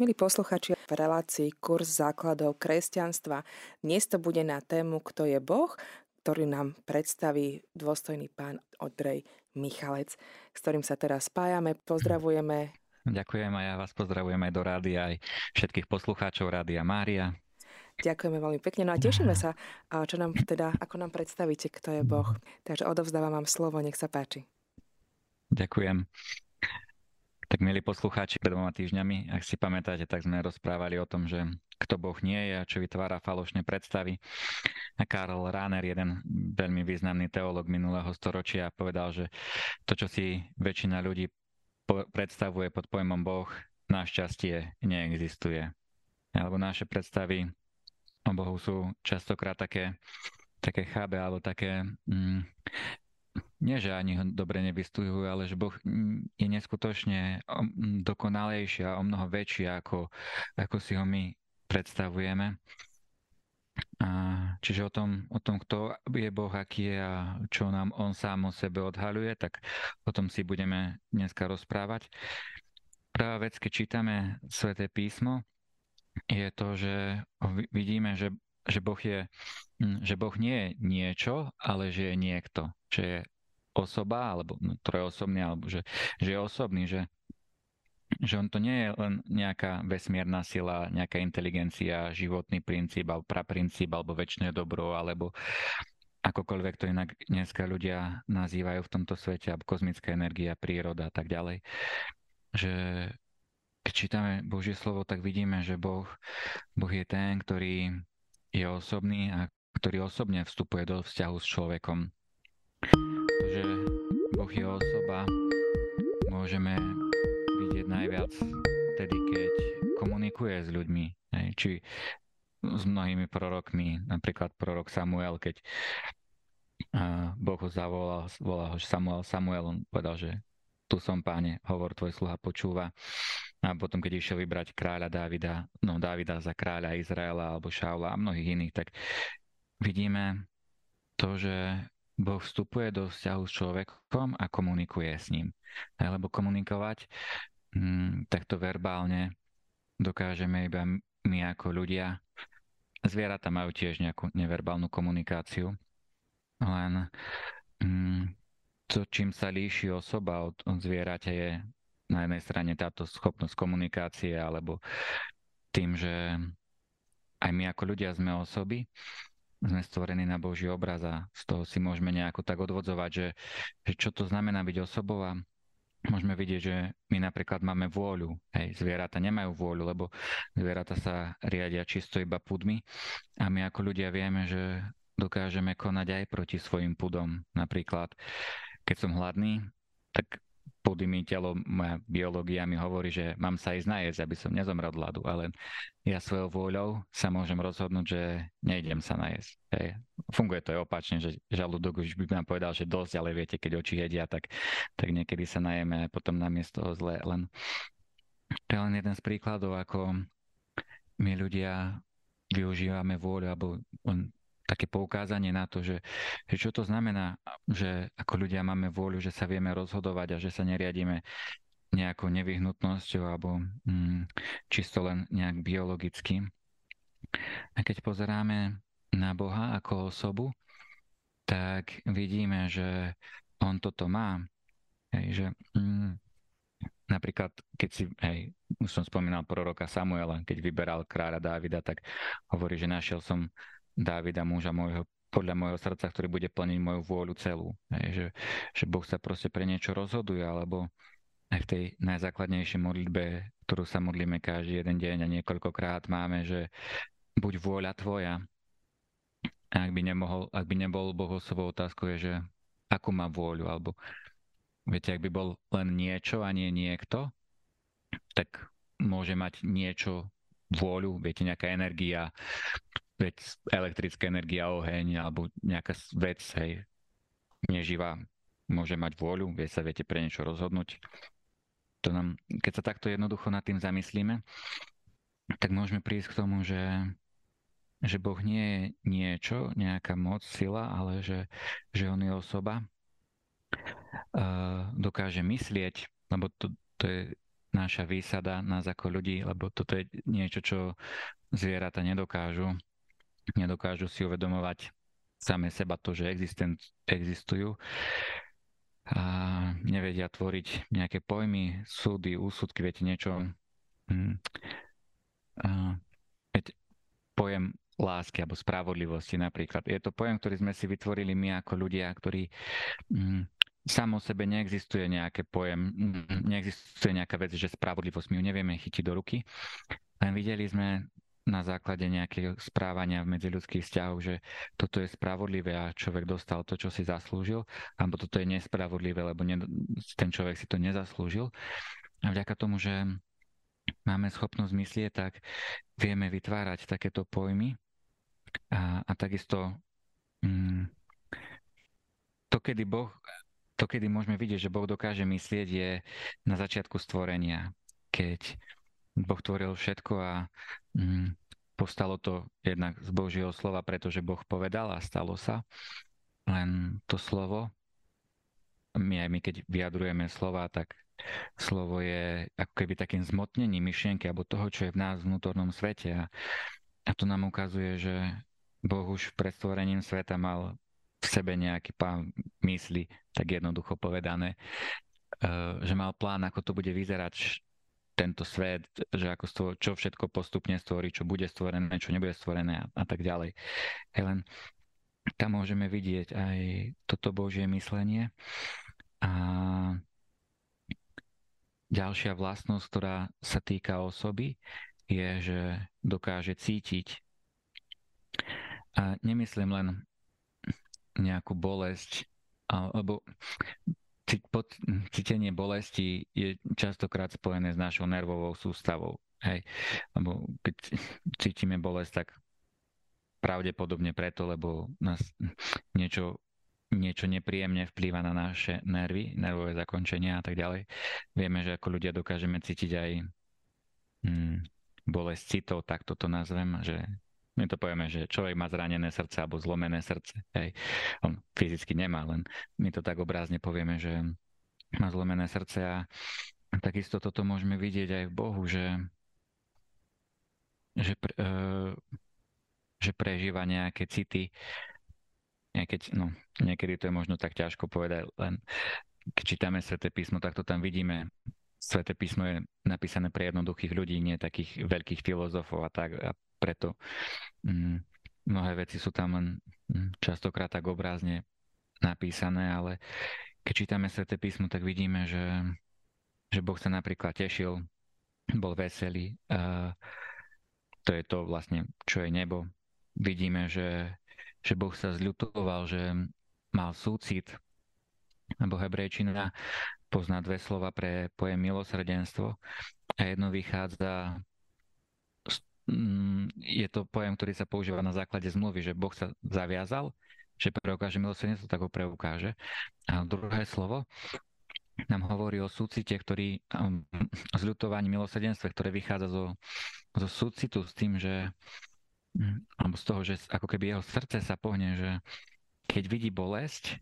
Milí posluchači, v relácii kurz základov kresťanstva. Dnes to bude na tému Kto je Boh, ktorý nám predstaví dôstojný pán Odrej Michalec, s ktorým sa teraz spájame. Pozdravujeme. Ďakujem a ja vás pozdravujem aj do rádia, aj všetkých poslucháčov Rádia Mária. Ďakujeme veľmi pekne. No a tešíme sa, čo nám teda, ako nám predstavíte, kto je Boh. Takže odovzdávam vám slovo, nech sa páči. Ďakujem. Tak milí poslucháči, pred dvoma týždňami, ak si pamätáte, tak sme rozprávali o tom, že kto Boh nie je a čo vytvára falošné predstavy. A Karl Rahner, jeden veľmi významný teológ minulého storočia, povedal, že to, čo si väčšina ľudí predstavuje pod pojmom Boh, našťastie neexistuje. Alebo naše predstavy o Bohu sú častokrát také, také chábe alebo také mm, nie, že ani ho dobre nevystujú, ale že Boh je neskutočne dokonalejší a o mnoho väčší, ako, ako si ho my predstavujeme. A čiže o tom, o tom, kto je Boh, aký je a čo nám On sám o sebe odhaľuje, tak o tom si budeme dneska rozprávať. Prvá vec, keď čítame Sveté písmo, je to, že vidíme, že, že, boh je, že Boh nie je niečo, ale že je niekto. Že je osoba, alebo no, trojosobný, alebo že, že je osobný, že, že on to nie je len nejaká vesmírna sila, nejaká inteligencia, životný princíp, alebo praprincíp, alebo väčšie dobro, alebo akokoľvek to inak dneska ľudia nazývajú v tomto svete, alebo kozmická energia, príroda a tak ďalej. Že keď čítame Božie slovo, tak vidíme, že Boh, boh je ten, ktorý je osobný a ktorý osobne vstupuje do vzťahu s človekom že Boh je osoba, môžeme vidieť najviac vtedy, keď komunikuje s ľuďmi. Či s mnohými prorokmi, napríklad prorok Samuel, keď Boh ho zavolal, volal ho Samuel, Samuel, on povedal, že tu som, páne, hovor, tvoj sluha počúva. A potom, keď išiel vybrať kráľa Dávida, no Dávida za kráľa Izraela alebo Šaula a mnohých iných, tak vidíme to, že Boh vstupuje do vzťahu s človekom a komunikuje s ním. Lebo komunikovať hm, takto verbálne dokážeme iba my ako ľudia. Zvieratá majú tiež nejakú neverbálnu komunikáciu, len hm, to, čím sa líši osoba od, od zvieraťa je na jednej strane táto schopnosť komunikácie, alebo tým, že aj my ako ľudia sme osoby, sme stvorení na Boží obraz a z toho si môžeme nejako tak odvodzovať, že, že čo to znamená byť osobou a môžeme vidieť, že my napríklad máme vôľu. Hej, zvieratá nemajú vôľu, lebo zvieratá sa riadia čisto iba pudmi a my ako ľudia vieme, že dokážeme konať aj proti svojim pudom. Napríklad, keď som hladný, tak pôdy mi telo, moja biológia mi hovorí, že mám sa ísť najesť, aby som nezomrel od hladu, ale ja svojou vôľou sa môžem rozhodnúť, že nejdem sa najesť. Hej. Funguje to aj opačne, že žalúdok už by nám povedal, že dosť, ale viete, keď oči jedia, tak, tak niekedy sa najeme a potom z toho zle. Len, to je len jeden z príkladov, ako my ľudia využívame vôľu, alebo také poukázanie na to, že, že čo to znamená, že ako ľudia máme vôľu, že sa vieme rozhodovať a že sa neriadíme nejakou nevyhnutnosťou alebo mm, čisto len nejak biologicky. A keď pozeráme na Boha ako osobu, tak vidíme, že on toto má. Hej, že mm, napríklad, keď si, hej, už som spomínal proroka Samuela, keď vyberal kráľa Dávida, tak hovorí, že našiel som Dávida, muža môjho, podľa môjho srdca, ktorý bude plniť moju vôľu celú. Hej, že, že Boh sa proste pre niečo rozhoduje, alebo aj v tej najzákladnejšej modlitbe, ktorú sa modlíme každý jeden deň a niekoľkokrát máme, že buď vôľa tvoja. A ak by, nemohol, ak by nebol Boh osobou otázkou je, že akú má vôľu, alebo viete, ak by bol len niečo a nie niekto, tak môže mať niečo vôľu, viete, nejaká energia, vec, elektrická energia, oheň alebo nejaká vec, hej, neživá, môže mať vôľu, vie sa, viete pre niečo rozhodnúť. To nám, keď sa takto jednoducho nad tým zamyslíme, tak môžeme prísť k tomu, že, že Boh nie je niečo, nejaká moc, sila, ale že, že On je osoba, uh, dokáže myslieť, lebo to, to je naša výsada nás ako ľudí, lebo toto je niečo, čo zvieratá nedokážu. Nedokážu si uvedomovať same seba to, že existujú a nevedia tvoriť nejaké pojmy, súdy, úsudky, viete, niečo... Hm, viete, pojem lásky alebo spravodlivosti napríklad. Je to pojem, ktorý sme si vytvorili my ako ľudia, ktorí hm, samo o sebe neexistuje nejaké pojem, hm, neexistuje nejaká vec, že spravodlivosť, my ju nevieme chytiť do ruky. Len videli sme na základe nejakého správania v medziľudských vzťahov, že toto je spravodlivé a človek dostal to, čo si zaslúžil, alebo toto je nespravodlivé, lebo ten človek si to nezaslúžil. A vďaka tomu, že máme schopnosť myslieť, tak vieme vytvárať takéto pojmy a, a takisto mm, to, kedy Boh to, kedy môžeme vidieť, že Boh dokáže myslieť, je na začiatku stvorenia, keď Boh tvoril všetko a mm, postalo to jednak z Božieho slova, pretože Boh povedal a stalo sa. Len to slovo, my aj my keď vyjadrujeme slova, tak slovo je ako keby takým zmotnením myšlienky alebo toho, čo je v nás v vnútornom svete. A, a to nám ukazuje, že Boh už pred stvorením sveta mal v sebe nejaký pán mysli, tak jednoducho povedané, eh, že mal plán, ako to bude vyzerať tento svet, že ako stvo, čo všetko postupne stvorí, čo bude stvorené, čo nebude stvorené a, a tak ďalej. Len tam môžeme vidieť aj toto Božie myslenie a ďalšia vlastnosť, ktorá sa týka osoby, je, že dokáže cítiť a nemyslím len nejakú bolesť, alebo cítenie bolesti je častokrát spojené s našou nervovou sústavou. Hej. Lebo keď cítime bolesť, tak pravdepodobne preto, lebo nás niečo, niečo nepríjemne vplýva na naše nervy, nervové zakončenia a tak ďalej. Vieme, že ako ľudia dokážeme cítiť aj hm, bolesť citov, tak toto nazvem, že my to povieme, že človek má zranené srdce alebo zlomené srdce. Hej. On fyzicky nemá, len my to tak obrázne povieme, že má zlomené srdce a takisto toto môžeme vidieť aj v Bohu, že, že, pre, uh, že prežíva nejaké city, Niekedy, no, niekedy to je možno tak ťažko povedať, len keď čítame Sveté písmo, tak to tam vidíme. Sveté písmo je napísané pre jednoduchých ľudí, nie takých veľkých filozofov a tak. A preto mm, mnohé veci sú tam len mm, častokrát tak obrázne napísané, ale keď čítame Sveté písmo, tak vidíme, že, že Boh sa napríklad tešil, bol veselý. A to je to vlastne, čo je nebo. Vidíme, že, že Boh sa zľutoval, že mal súcit, lebo hebrejčina pozná dve slova pre pojem milosrdenstvo a jedno vychádza je to pojem, ktorý sa používa na základe zmluvy, že Boh sa zaviazal, že preukáže milosrdenstvo, tak ho preukáže. A druhé slovo nám hovorí o súcite, ktorý, um, zľutovaní milosrdenstve, ktoré vychádza zo, zo súcitu s tým, že mm, alebo z toho, že ako keby jeho srdce sa pohne, že keď vidí bolesť,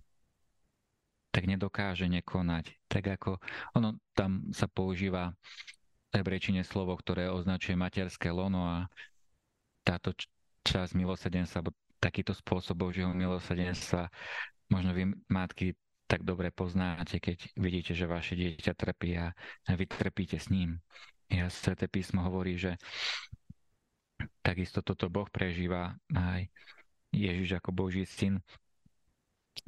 tak nedokáže nekonať. Tak ako ono tam sa používa hebrejčine slovo, ktoré označuje materské lono a táto časť milosrdenstva, alebo takýto spôsob Božieho milosrdenstva, možno vy matky tak dobre poznáte, keď vidíte, že vaše dieťa trpí a vy trpíte s ním. Ja Sveté písmo hovorí, že takisto toto Boh prežíva aj Ježiš ako Boží syn,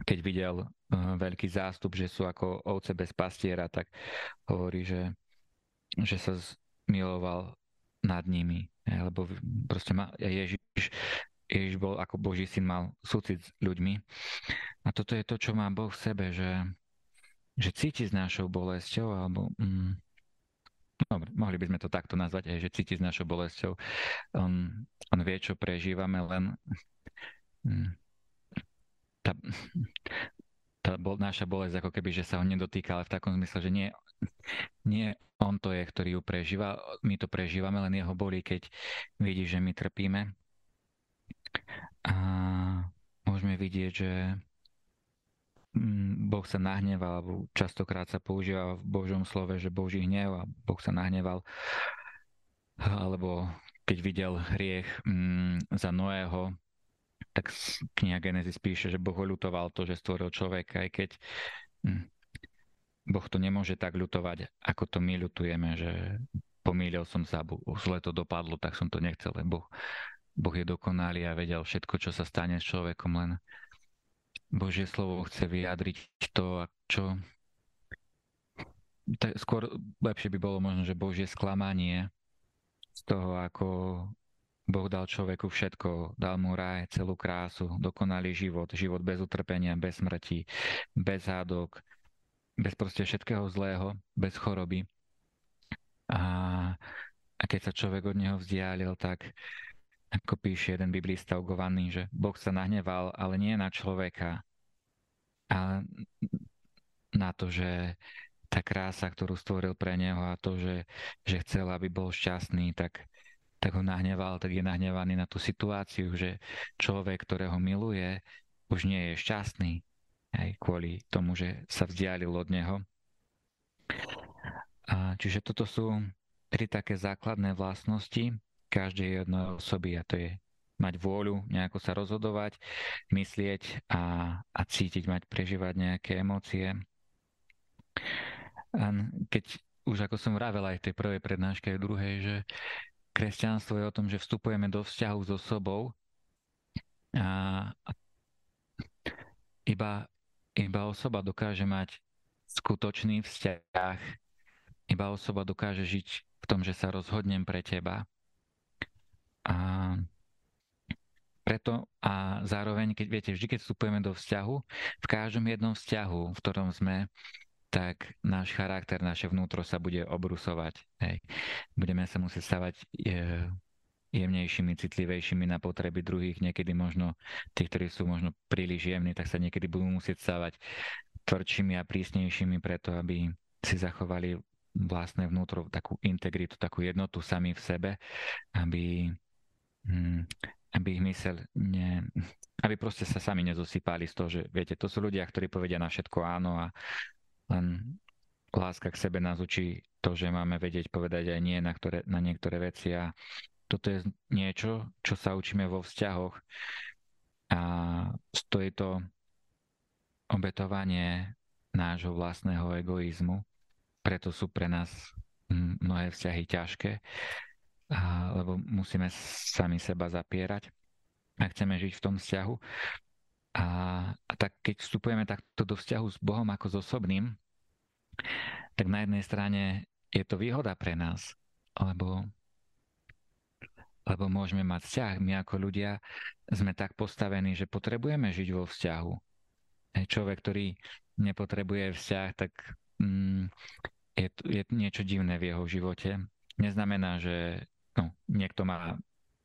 keď videl uh, veľký zástup, že sú ako ovce bez pastiera, tak hovorí, že že sa zmiloval nad nimi. Lebo proste ma, Ježiš, Ježiš bol ako Boží syn, mal súcit s ľuďmi. A toto je to, čo má Boh v sebe, že, že cíti s našou bolesťou, alebo mm, dobre, mohli by sme to takto nazvať, aj, že cíti s našou bolesťou. On, on vie, čo prežívame, len mm, tá, tá bol, naša bolesť ako keby, že sa ho nedotýka, ale v takom zmysle, že nie, nie on to je, ktorý ju prežíva, my to prežívame, len jeho bolí, keď vidí, že my trpíme. A môžeme vidieť, že mm, Boh sa nahneval, alebo častokrát sa používa v Božom slove, že Boží hnev a Boh sa nahneval. Alebo keď videl hriech mm, za Noého, tak kniha Genesis píše, že Boh ľutoval to, že stvoril človeka, aj keď mm, Boh to nemôže tak ľutovať, ako to my ľutujeme, že pomýlil som sa, zle to dopadlo, tak som to nechcel, lebo Boh je dokonalý a vedel všetko, čo sa stane s človekom, len Božie slovo chce vyjadriť to, čo. Skôr lepšie by bolo možno, že Božie sklamanie z toho, ako Boh dal človeku všetko, dal mu raj, celú krásu, dokonalý život, život bez utrpenia, bez smrti, bez hádok, bez proste všetkého zlého, bez choroby. A, a keď sa človek od neho vzdialil, tak ako píše jeden biblista ugovaný, že Boh sa nahneval, ale nie na človeka, ale na to, že tá krása, ktorú stvoril pre neho a to, že, že chcel, aby bol šťastný, tak, tak ho nahneval, tak je nahnevaný na tú situáciu, že človek, ktorého miluje, už nie je šťastný aj kvôli tomu, že sa vzdialil od neho. A čiže toto sú tri také základné vlastnosti každej jednej osoby a to je mať vôľu, nejako sa rozhodovať, myslieť a, a cítiť, mať, prežívať nejaké emócie. A keď už ako som vravel aj v tej prvej prednáške, aj druhej, že kresťanstvo je o tom, že vstupujeme do vzťahu so sobou a iba, iba osoba dokáže mať skutočný vzťah, iba osoba dokáže žiť v tom, že sa rozhodnem pre teba. A preto a zároveň, keď viete, vždy, keď vstupujeme do vzťahu, v každom jednom vzťahu, v ktorom sme, tak náš charakter, naše vnútro sa bude obrusovať. Hej. Budeme sa musieť stavať jemnejšími, citlivejšími na potreby druhých. Niekedy možno tí, ktorí sú možno príliš jemní, tak sa niekedy budú musieť stavať tvrdšími a prísnejšími preto, aby si zachovali vlastné vnútro, takú integritu, takú jednotu sami v sebe, aby, hm, aby ich mysel ne, aby proste sa sami nezosypali z toho, že viete, to sú ľudia, ktorí povedia na všetko áno a len láska k sebe nás učí to, že máme vedieť povedať aj nie na, ktoré, na niektoré veci a toto je niečo, čo sa učíme vo vzťahoch a stojí to obetovanie nášho vlastného egoizmu, preto sú pre nás mnohé vzťahy ťažké, lebo musíme sami seba zapierať a chceme žiť v tom vzťahu. A, a tak keď vstupujeme takto do vzťahu s Bohom ako s osobným, tak na jednej strane je to výhoda pre nás, lebo, lebo môžeme mať vzťah. My ako ľudia sme tak postavení, že potrebujeme žiť vo vzťahu. Človek, ktorý nepotrebuje vzťah, tak mm, je, je niečo divné v jeho živote. Neznamená, že no, niekto má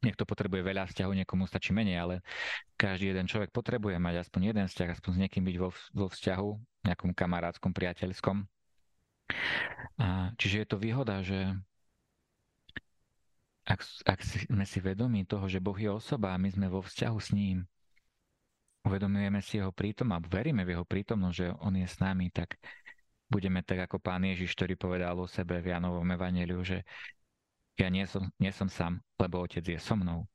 niekto potrebuje veľa vzťahov, niekomu stačí menej, ale každý jeden človek potrebuje mať aspoň jeden vzťah, aspoň s niekým byť vo, vo vzťahu, nejakom kamarátskom, priateľskom. A, čiže je to výhoda, že ak, ak sme si vedomí toho, že Boh je osoba a my sme vo vzťahu s ním, uvedomujeme si jeho prítom a veríme v jeho prítomnosť, že on je s nami, tak budeme tak ako pán Ježiš, ktorý povedal o sebe v Janovom evaneliu, že ja nie som, nie som sám, lebo otec je so mnou.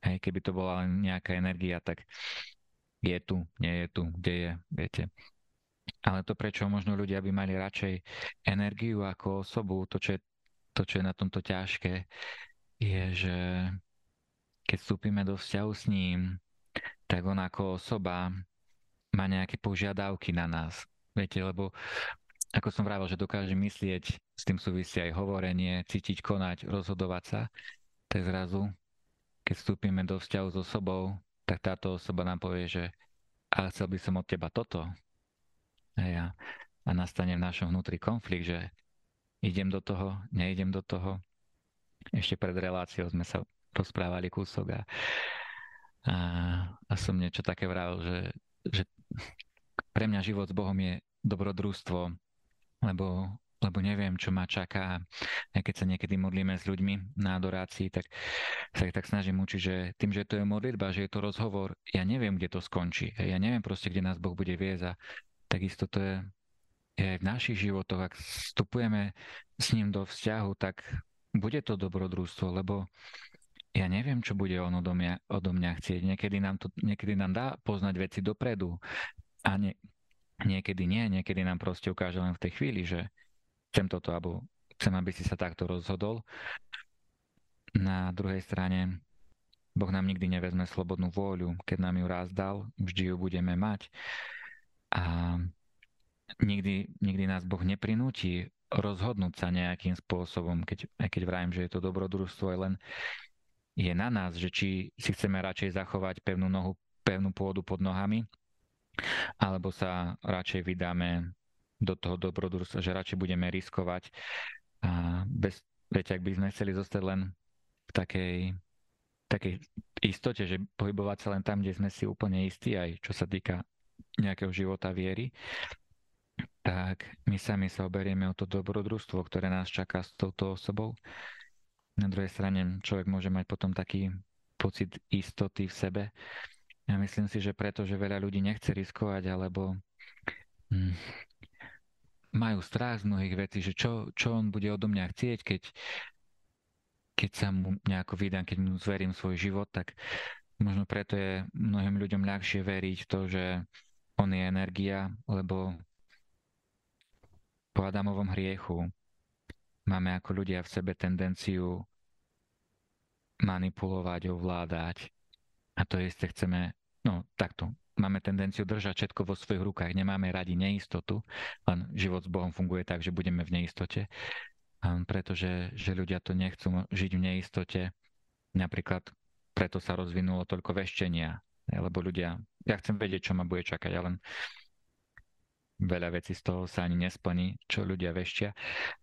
Hej, keby to bola len nejaká energia, tak je tu, nie je tu, kde je, viete. Ale to, prečo možno ľudia by mali radšej energiu ako osobu, to, čo je, to, čo je na tomto ťažké, je, že keď vstúpime do vzťahu s ním, tak on ako osoba má nejaké požiadavky na nás. Viete, lebo ako som vravel, že dokáže myslieť, s tým súvisí aj hovorenie, cítiť, konať, rozhodovať sa, tak zrazu, keď vstúpime do vzťahu s osobou, tak táto osoba nám povie, že ale chcel by som od teba toto, a, a nastane v našom vnútri konflikt, že idem do toho, neidem do toho. Ešte pred reláciou sme sa rozprávali kúsok a, a, a som niečo také vravil, že, že pre mňa život s Bohom je dobrodružstvo, lebo lebo neviem, čo ma čaká. Aj keď sa niekedy modlíme s ľuďmi na adorácii, tak sa ich tak snažím učiť, že tým, že to je modlitba, že je to rozhovor, ja neviem, kde to skončí. Ja neviem proste, kde nás Boh bude viesť a takisto to je, je aj v našich životoch. Ak vstupujeme s ním do vzťahu, tak bude to dobrodružstvo, lebo ja neviem, čo bude on odo mňa, odo mňa chcieť. Niekedy nám, to, niekedy nám dá poznať veci dopredu a nie, niekedy nie. Niekedy nám proste ukáže len v tej chvíli, že chcem toto, alebo chcem, aby si sa takto rozhodol. Na druhej strane Boh nám nikdy nevezme slobodnú vôľu. Keď nám ju raz dal, vždy ju budeme mať. A nikdy, nikdy nás Boh neprinúti rozhodnúť sa nejakým spôsobom, keď, aj keď vrajím, že je to dobrodružstvo, je len je na nás, že či si chceme radšej zachovať pevnú nohu, pevnú pôdu pod nohami, alebo sa radšej vydáme do toho dobrodružstva, že radšej budeme riskovať a bez, viete, ak by sme chceli zostať len v takej, takej istote, že pohybovať sa len tam, kde sme si úplne istí, aj čo sa týka nejakého života viery, tak my sami sa oberieme o to dobrodružstvo, ktoré nás čaká s touto osobou na druhej strane človek môže mať potom taký pocit istoty v sebe. Ja myslím si, že preto, že veľa ľudí nechce riskovať, alebo hm, majú strach z mnohých vecí, že čo, čo on bude odo mňa chcieť, keď, keď sa mu nejako vydám, keď mu zverím svoj život, tak možno preto je mnohým ľuďom ľahšie veriť to, že on je energia, lebo po Adamovom hriechu máme ako ľudia v sebe tendenciu manipulovať, ovládať. A to isté chceme, no takto, máme tendenciu držať všetko vo svojich rukách, nemáme radi neistotu, len život s Bohom funguje tak, že budeme v neistote, pretože že ľudia to nechcú žiť v neistote. Napríklad preto sa rozvinulo toľko veštenia, lebo ľudia, ja chcem vedieť, čo ma bude čakať, ale veľa vecí z toho sa ani nesplní, čo ľudia veštia,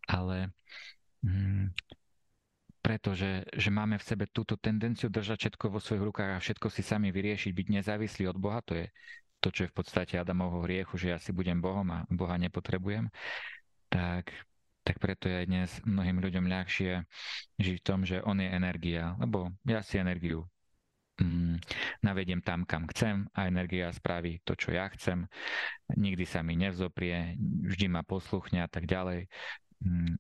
ale mm, pretože že máme v sebe túto tendenciu držať všetko vo svojich rukách a všetko si sami vyriešiť, byť nezávislí od Boha, to je to, čo je v podstate Adamovho hriechu, že ja si budem Bohom a Boha nepotrebujem, tak, tak preto je aj dnes mnohým ľuďom ľahšie žiť v tom, že on je energia, lebo ja si energiu navediem tam, kam chcem a energia spraví to, čo ja chcem. Nikdy sa mi nevzoprie, vždy ma posluchne a tak ďalej. Mm,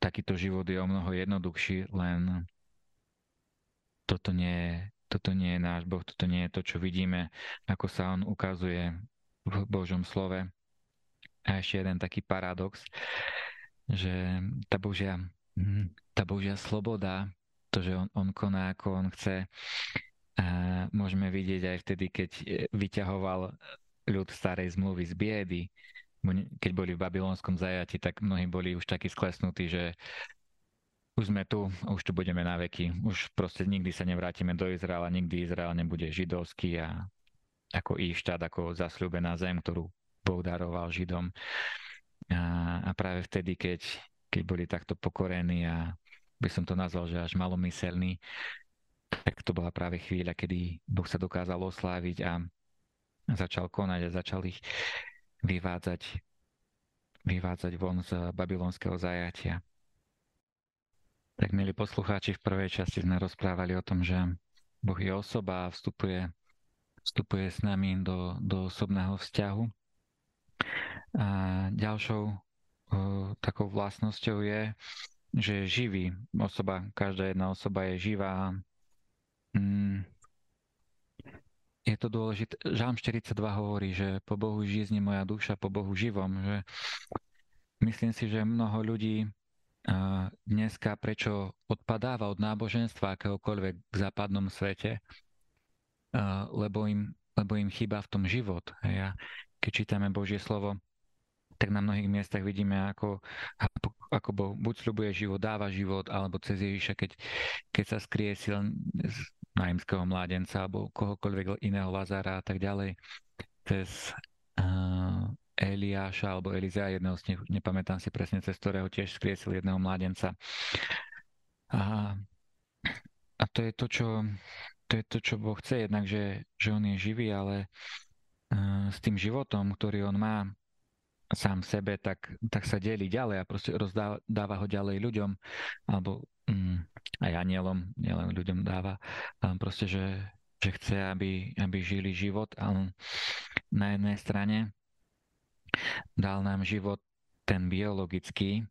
takýto život je o mnoho jednoduchší, len toto nie je, toto nie je náš Boh, toto nie je to, čo vidíme, ako sa On ukazuje v Božom slove. A ešte jeden taký paradox, že tá Božia, tá Božia sloboda, to, že on, on koná ako on chce, a môžeme vidieť aj vtedy, keď vyťahoval ľud starej zmluvy z biedy, keď boli v babylonskom zajati, tak mnohí boli už takí sklesnutí, že už sme tu, už tu budeme na veky. Už proste nikdy sa nevrátime do Izraela, nikdy Izrael nebude židovský a ako ich štát, ako zasľúbená zem, ktorú Boh daroval Židom. A, a práve vtedy, keď, keď boli takto pokorení a by som to nazval, že až malomyselní, tak to bola práve chvíľa, kedy Boh sa dokázal osláviť a začal konať a začal ich vyvádzať, vyvádzať von z babylonského zajatia. Tak, milí poslucháči, v prvej časti sme rozprávali o tom, že Boh je osoba a vstupuje, vstupuje s nami do, do osobného vzťahu. A ďalšou takou vlastnosťou je, že je živý. Osoba, každá jedna osoba je živá. Mm, je to dôležité. Žalm 42 hovorí, že po Bohu žízni moja duša, po Bohu živom. Že myslím si, že mnoho ľudí dneska prečo odpadáva od náboženstva akéhokoľvek v západnom svete, lebo im, lebo im chýba v tom život. A keď čítame Božie slovo, tak na mnohých miestach vidíme, ako, ako Boh buď sľubuje život, dáva život, alebo cez Ježiša, keď, keď sa skrie sil nájimského mládenca alebo kohokoľvek iného Lazára a tak ďalej, cez uh, Eliáša alebo Elizea, jedného z nich, nepamätám si presne, cez ktorého tiež skriesil jedného mládenca. A, a to je to, čo, to je to, čo Boh chce, jednak, že, že on je živý, ale uh, s tým životom, ktorý on má, sám sebe, tak, tak sa delí ďalej a proste rozdáva ho ďalej ľuďom, alebo mm, aj anielom, nielen ľuďom dáva. A proste, že, že chce, aby, aby žili život, ale na jednej strane dal nám život ten biologický,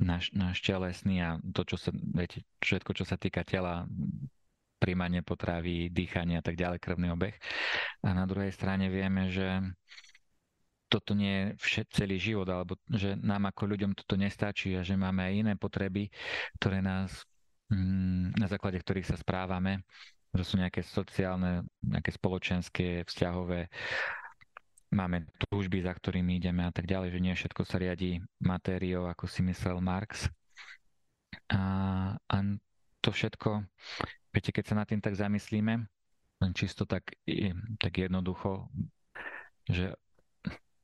náš, náš telesný a to, čo sa, viete, všetko, čo sa týka tela, príjmanie potravy, dýchanie a tak ďalej, krvný obeh. A na druhej strane vieme, že toto nie je celý život, alebo že nám ako ľuďom toto nestačí a že máme aj iné potreby, ktoré nás, mm, na základe ktorých sa správame, že sú nejaké sociálne, nejaké spoločenské, vzťahové, máme túžby, za ktorými ideme a tak ďalej, že nie všetko sa riadi matériou, ako si myslel Marx. A, a to všetko, viete, keď sa nad tým tak zamyslíme, len čisto tak, tak jednoducho, že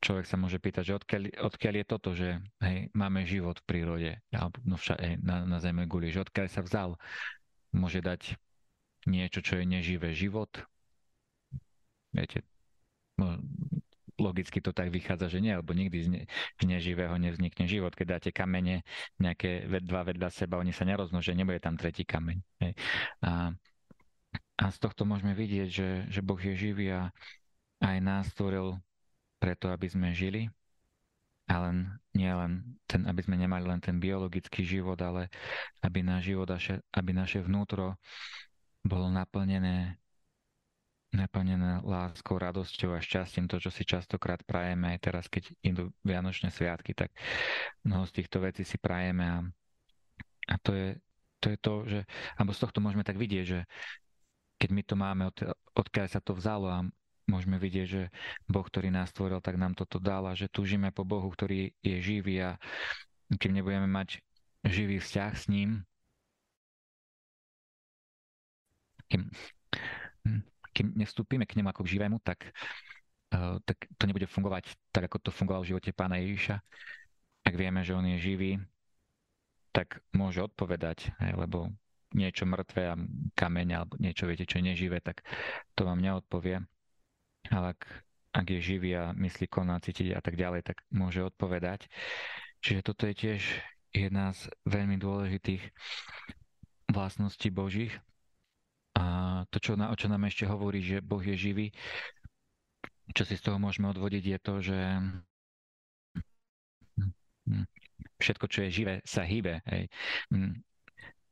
človek sa môže pýtať, že odkiaľ, odkiaľ je toto, že hej, máme život v prírode, alebo no vša, hej, na, na Zeme guli, že odkiaľ sa vzal, môže dať niečo, čo je neživé život. Viete, no, logicky to tak vychádza, že nie, lebo nikdy z, ne, z neživého nevznikne život. Keď dáte kamene nejaké dva vedľa seba, oni sa nerozmnožia, nebude tam tretí kameň. Hej. A, a z tohto môžeme vidieť, že, že Boh je živý a aj nás stvoril preto, aby sme žili. A len, nie len ten, aby sme nemali len ten biologický život, ale aby náš život, aby naše vnútro bolo naplnené naplnené láskou, radosťou a šťastím, to, čo si častokrát prajeme aj teraz, keď idú Vianočné sviatky, tak mnoho z týchto vecí si prajeme a, a to, je, to je to, že, alebo z tohto môžeme tak vidieť, že keď my to máme, od, odkiaľ sa to vzalo a môžeme vidieť, že Boh, ktorý nás stvoril, tak nám toto dal a že túžime po Bohu, ktorý je živý a keď nebudeme mať živý vzťah s ním, kým, hm, kým nevstúpime k nemu ako k živému, tak, uh, tak to nebude fungovať tak, ako to fungovalo v živote pána Ježiša. Ak vieme, že on je živý, tak môže odpovedať, lebo niečo mŕtve a kameň alebo niečo, viete, čo je neživé, tak to vám neodpovie ale ak, ak je živý a myslí, koná, cítiť a tak ďalej, tak môže odpovedať. Čiže toto je tiež jedna z veľmi dôležitých vlastností Božích. A to, čo, o čo nám ešte hovorí, že Boh je živý, čo si z toho môžeme odvodiť, je to, že všetko, čo je živé, sa hýbe. Hej.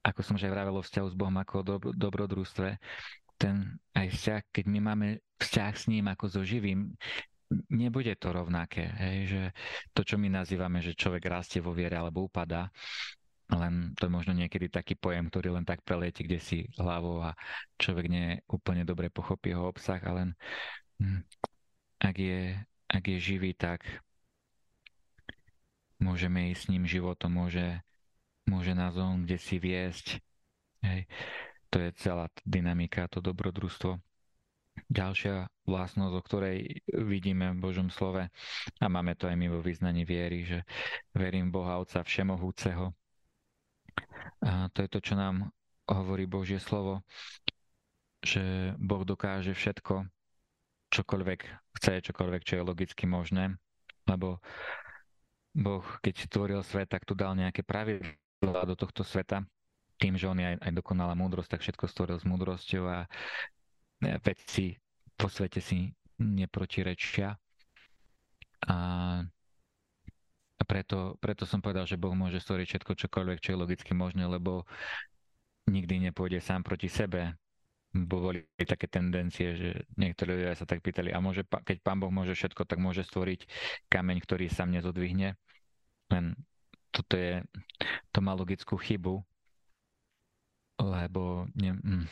Ako som už aj vravel o vzťahu s Bohom ako o dobrodružstve, ten aj vzťah, keď my máme vzťah s ním ako so živým, nebude to rovnaké. Hej, že to, čo my nazývame, že človek rastie vo viere alebo upadá, len to je možno niekedy taký pojem, ktorý len tak prelieti kde si hlavou a človek nie úplne dobre pochopí jeho obsah, ale len hm, ak je, ak je živý, tak môžeme ísť s ním životom, môže, môže nás on kde si viesť. Hej. To je celá dynamika, to dobrodružstvo. Ďalšia vlastnosť, o ktorej vidíme v Božom slove a máme to aj my vo vyznaní viery, že verím Boha Otca Všemohúceho. A to je to, čo nám hovorí Božie slovo, že Boh dokáže všetko, čokoľvek chce, čokoľvek, čo je logicky možné, lebo Boh, keď stvoril svet, tak tu dal nejaké pravidlá do tohto sveta tým, že on je aj, aj dokonalá múdrosť, tak všetko stvoril s múdrosťou a vedci po svete si neprotirečia. A preto, preto som povedal, že Boh môže stvoriť všetko, čokoľvek, čo je logicky možné, lebo nikdy nepôjde sám proti sebe. Boli také tendencie, že niektorí ľudia sa tak pýtali, a môže, keď Pán Boh môže všetko, tak môže stvoriť kameň, ktorý sa mne zodvihne. Len toto je, to má logickú chybu, lebo ne, hm,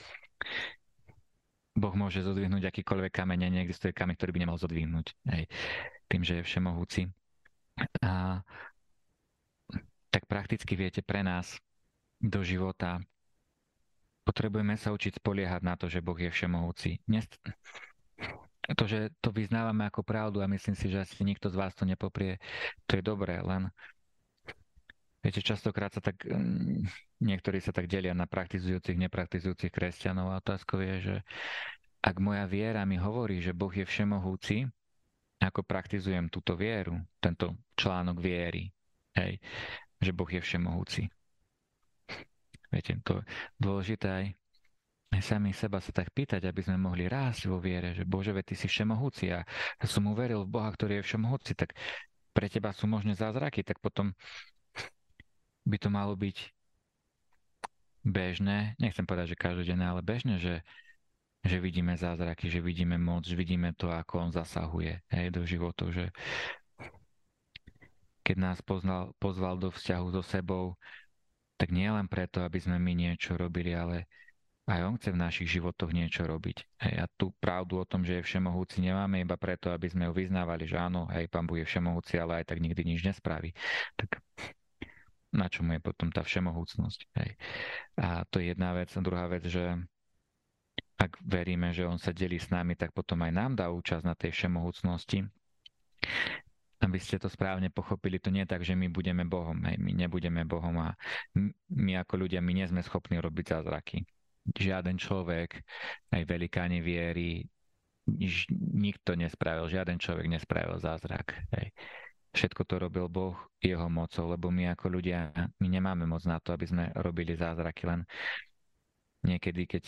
Boh môže zodvihnúť akýkoľvek kameň a neexistuje kameň, ktorý by nemal zodvihnúť. Hej, tým, že je všemohúci. A tak prakticky viete pre nás do života potrebujeme sa učiť spoliehať na to, že Boh je všemohúci. Nest- to, že to vyznávame ako pravdu a myslím si, že asi nikto z vás to nepoprie, to je dobré, len Viete, častokrát sa tak, mm, niektorí sa tak delia na praktizujúcich, nepraktizujúcich kresťanov a otázkou je, že ak moja viera mi hovorí, že Boh je všemohúci ako praktizujem túto vieru, tento článok viery, hej, že Boh je všemohúci. Viete, to je dôležité aj sami seba sa tak pýtať, aby sme mohli rásť vo viere, že Bože, ty si všemohúci a som uveril v Boha, ktorý je všemohúci, tak pre teba sú možné zázraky, tak potom by to malo byť bežné, nechcem povedať, že každodenné, ale bežné, že, že vidíme zázraky, že vidíme moc, že vidíme to, ako on zasahuje hej, do životov, že keď nás poznal, pozval do vzťahu so sebou, tak nie len preto, aby sme my niečo robili, ale aj on chce v našich životoch niečo robiť. Hej, a tú pravdu o tom, že je všemohúci, nemáme iba preto, aby sme ju vyznávali, že áno, hej, pán Boh je všemohúci, ale aj tak nikdy nič nespraví. Tak na čom je potom tá všemohúcnosť? Hej. A to je jedna vec. A druhá vec, že ak veríme, že on sa delí s nami, tak potom aj nám dá účasť na tej všemohúcnosti. Aby ste to správne pochopili, to nie je tak, že my budeme Bohom, hej, my nebudeme Bohom a my ako ľudia, my nie sme schopní robiť zázraky žiaden človek, aj velikáni viery, nikto nespravil, žiaden človek nespravil zázrak. Hej. Všetko to robil Boh jeho mocou, lebo my ako ľudia, my nemáme moc na to, aby sme robili zázraky, len niekedy, keď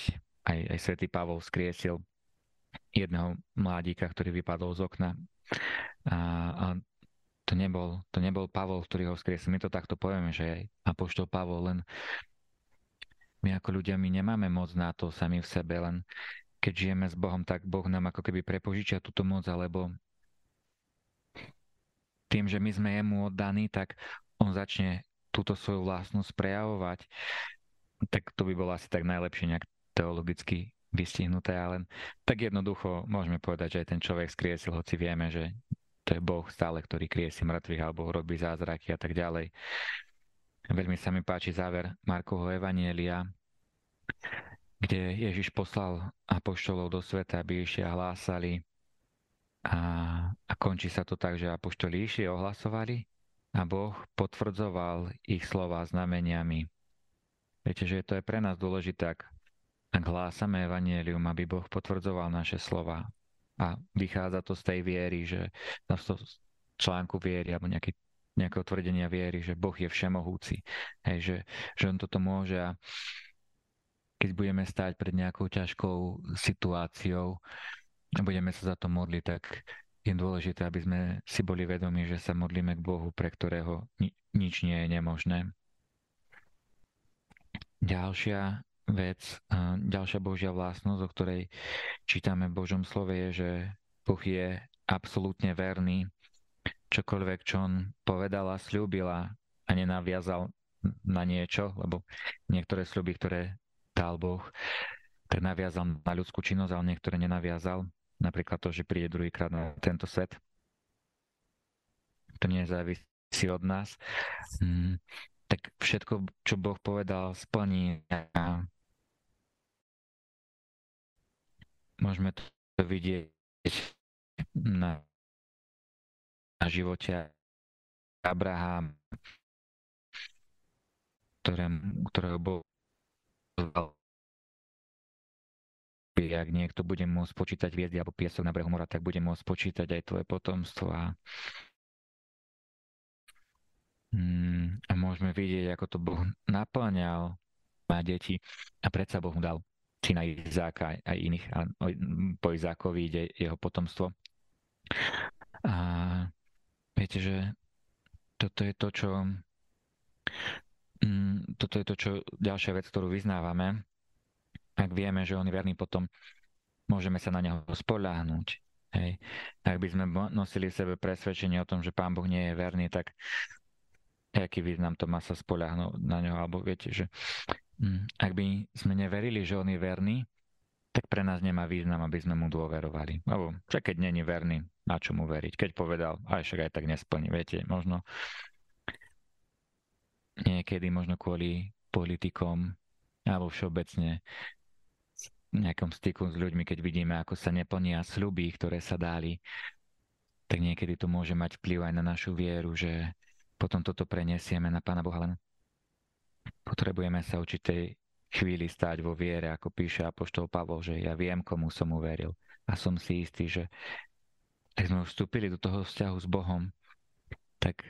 aj, aj svätý Pavol skriesil jedného mladíka, ktorý vypadol z okna a, a to nebol, to nebol Pavol, ktorý ho skriesil. My to takto povieme, že aj apoštol Pavol len my ako ľudia, my nemáme moc na to sami v sebe, len keď žijeme s Bohom, tak Boh nám ako keby prepožičia túto moc, alebo tým, že my sme jemu oddaní, tak on začne túto svoju vlastnosť prejavovať. Tak to by bolo asi tak najlepšie nejak teologicky vystihnuté, ale tak jednoducho môžeme povedať, že aj ten človek skriesil, hoci vieme, že to je Boh stále, ktorý kriesi mŕtvych alebo robí zázraky a tak ďalej. Veľmi sa mi páči záver Markovho Evanielia, kde Ježiš poslal apoštolov do sveta, aby išli a hlásali. A, a končí sa to tak, že apoštoli išli ohlasovali a Boh potvrdzoval ich slova znameniami. Viete, že to je pre nás dôležité, ak, ak hlásame Evangelium, aby Boh potvrdzoval naše slova. A vychádza to z tej viery, že z článku viery alebo nejaký nejakého tvrdenia viery, že Boh je všemohúci, hej, že, že on toto môže a keď budeme stáť pred nejakou ťažkou situáciou budeme sa za to modliť, tak je dôležité, aby sme si boli vedomi, že sa modlíme k Bohu, pre ktorého ni- nič nie je nemožné. Ďalšia vec, ďalšia Božia vlastnosť, o ktorej čítame v Božom slove, je, že Boh je absolútne verný čokoľvek, čo on a slúbila a nenaviazal na niečo, lebo niektoré sľuby, ktoré dal Boh, tak naviazal na ľudskú činnosť, ale niektoré nenaviazal. Napríklad to, že príde druhýkrát na tento svet. To nezávisí od nás. Mm, tak všetko, čo Boh povedal, splní a môžeme to vidieť na na živote Abraham, ktorého bol ak niekto bude môcť počítať hviezdy alebo piesok na brehu mora, tak bude môcť počítať aj tvoje potomstvo a, mm, a môžeme vidieť, ako to Boh naplňal má deti a predsa Boh mu dal syna Izáka aj iných a po Izákovi ide jeho potomstvo. A Viete, že toto je to, čo mm, toto je to, čo ďalšia vec, ktorú vyznávame. Ak vieme, že on je verný, potom môžeme sa na neho spoľahnúť. Hej. Ak by sme nosili v sebe presvedčenie o tom, že Pán Boh nie je verný, tak aký význam to má sa spoľahnúť na neho, alebo viete, že mm, ak by sme neverili, že on je verný, tak pre nás nemá význam, aby sme mu dôverovali. Lebo však keď není verný, na čo mu veriť? Keď povedal, aj však aj tak nesplní. Viete, možno niekedy, možno kvôli politikom alebo všeobecne nejakom styku s ľuďmi, keď vidíme, ako sa neplnia sľuby, ktoré sa dali, tak niekedy to môže mať vplyv aj na našu vieru, že potom toto prenesieme na Pána Boha. Len potrebujeme sa určitej chvíli stáť vo viere, ako píše Apoštol Pavol, že ja viem, komu som uveril a som si istý, že tak sme vstúpili do toho vzťahu s Bohom, tak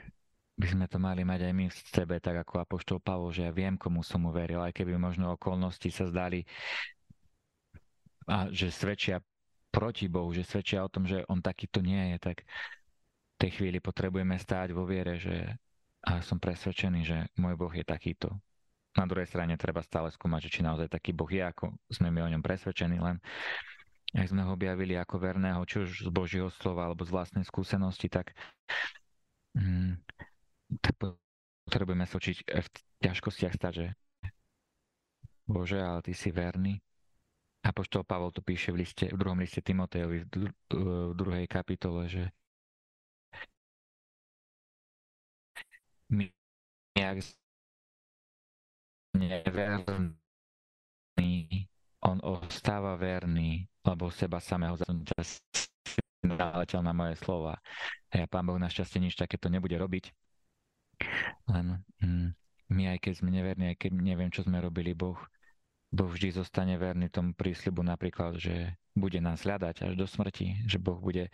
by sme to mali mať aj my v sebe, tak ako Apoštol Pavol, že ja viem, komu som uveril, aj keby možno okolnosti sa zdali a že svedčia proti Bohu, že svedčia o tom, že on takýto nie je, tak v tej chvíli potrebujeme stáť vo viere, že a som presvedčený, že môj Boh je takýto. Na druhej strane treba stále skúmať, že či naozaj taký Boh je, ako sme my o ňom presvedčení, len ak sme ho objavili ako verného, či už z Božieho slova alebo z vlastnej skúsenosti, tak, mm, tak potrebujeme sa učiť v ťažkostiach stať, že Bože, ale ty si verný. A poštol Pavol to píše v, liste, v druhom liste Timotejovi v, dru, v druhej kapitole, že my, ak neverný, on ostáva verný, lebo seba samého za ten čas naletel na moje slova. A ja pán Boh našťastie nič takéto nebude robiť. Len mm, my aj keď sme neverní, aj keď neviem, čo sme robili, Boh Boh vždy zostane verný tomu prísľubu napríklad, že bude nás hľadať až do smrti, že Boh bude,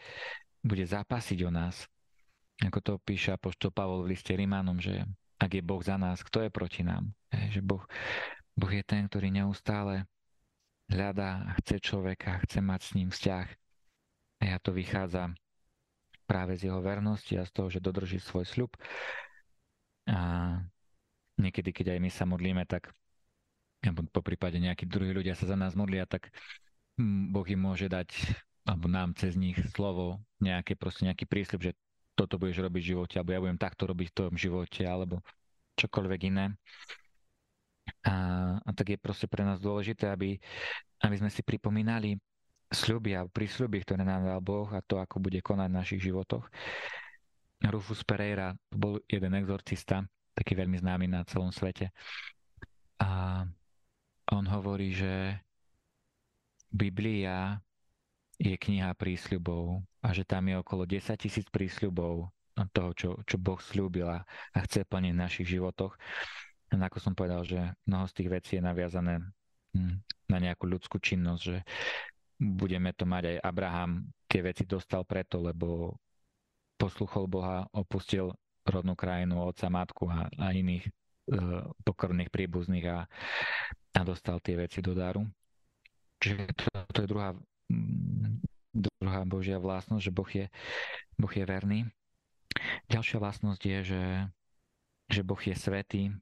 bude zápasiť o nás. Ako to píše apoštol Pavol v liste Rimánom, že ak je Boh za nás, kto je proti nám? Že boh, boh je ten, ktorý neustále hľadá a chce človeka, chce mať s ním vzťah. A ja to vychádza práve z jeho vernosti a z toho, že dodrží svoj sľub. A niekedy, keď aj my sa modlíme, tak po prípade nejakí druhí ľudia sa za nás modlia, tak mm, Boh im môže dať, alebo nám cez nich slovo, nejaké proste nejaký prísľub, že toto budeš robiť v živote, alebo ja budem takto robiť v tom živote, alebo čokoľvek iné. A, a tak je proste pre nás dôležité, aby, aby sme si pripomínali sľuby a prísľuby, ktoré nám dal Boh a to, ako bude konať v našich životoch. Rufus Pereira bol jeden exorcista, taký veľmi známy na celom svete. A on hovorí, že Biblia je kniha prísľubov a že tam je okolo 10 tisíc prísľubov toho, čo, čo Boh slúbila a chce plniť v našich životoch. A ako som povedal, že mnoho z tých vecí je naviazané hm, na nejakú ľudskú činnosť, že budeme to mať aj Abraham, tie veci dostal preto, lebo posluchol Boha, opustil rodnú krajinu, otca, matku a, a iných e, pokorných príbuzných a a dostal tie veci do daru. Čiže to, to je druhá, mm, druhá Božia vlastnosť, že Boh je, boh je verný. Ďalšia vlastnosť je, že, že Boh je svetý.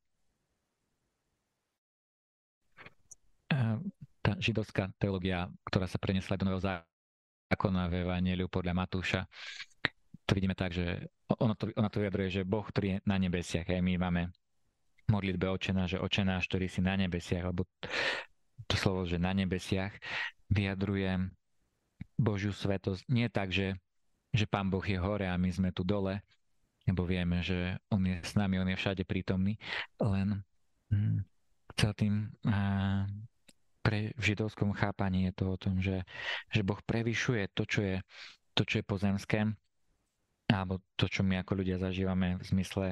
Tá židovská teológia, ktorá sa prenesla do Nového zákona v Evangeliu podľa Matúša, to vidíme tak, že ono to, ono to vyjadruje, že Boh, ktorý je na nebesiach, aj my máme modlitbe očená, že očenáš, ktorý si na nebesiach, alebo to slovo, že na nebesiach, vyjadruje Božiu svetosť. Nie tak, že, že Pán Boh je hore a my sme tu dole, lebo vieme, že On je s nami, On je všade prítomný, len hm, chcel tým a, pre, v židovskom chápaní je to o tom, že, že Boh prevyšuje to, čo je, to, čo je pozemské, alebo to, čo my ako ľudia zažívame v zmysle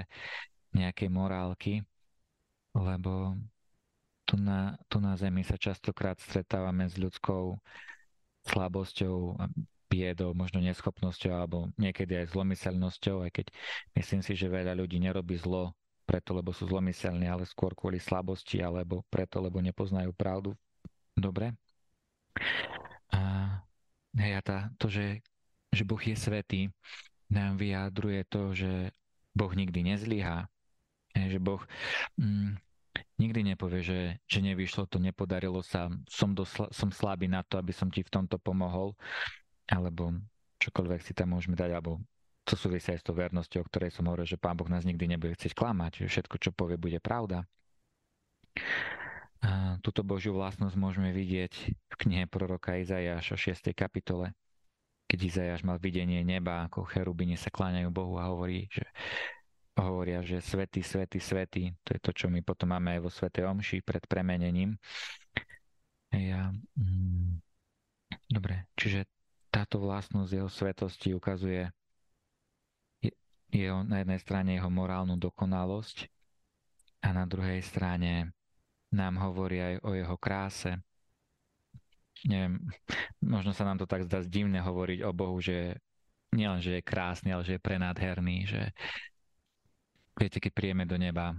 nejakej morálky, lebo tu na, tu na Zemi sa častokrát stretávame s ľudskou slabosťou, biedou, možno neschopnosťou alebo niekedy aj zlomyselnosťou, aj keď myslím si, že veľa ľudí nerobí zlo preto, lebo sú zlomyselní, ale skôr kvôli slabosti alebo preto, lebo nepoznajú pravdu. Dobre? A, hej, a tá, to, že, že Boh je svetý, nám vyjadruje to, že Boh nikdy nezlyhá, že Boh mm, nikdy nepovie, že, že nevyšlo to, nepodarilo sa, som, dosla, som slabý na to, aby som ti v tomto pomohol, alebo čokoľvek si tam môžeme dať, alebo to súvisí aj s tou vernosťou, o ktorej som hovoril, že Pán Boh nás nikdy nebude chcieť klamať, že všetko, čo povie, bude pravda. A túto Božiu vlastnosť môžeme vidieť v knihe proroka Izajáša 6. kapitole, keď Izajáš mal videnie neba, ako cherubine sa kláňajú Bohu a hovorí, že hovoria, že svetý, svetý, svetý, to je to, čo my potom máme aj vo Svetej Omši pred premenením. Ja, mm, dobre, čiže táto vlastnosť jeho svetosti ukazuje jeho, na jednej strane jeho morálnu dokonalosť a na druhej strane nám hovorí aj o jeho kráse. Neviem, možno sa nám to tak zdá divné hovoriť o Bohu, že nielen, že je krásny, ale že je prenádherný, že viete, keď príjeme do neba,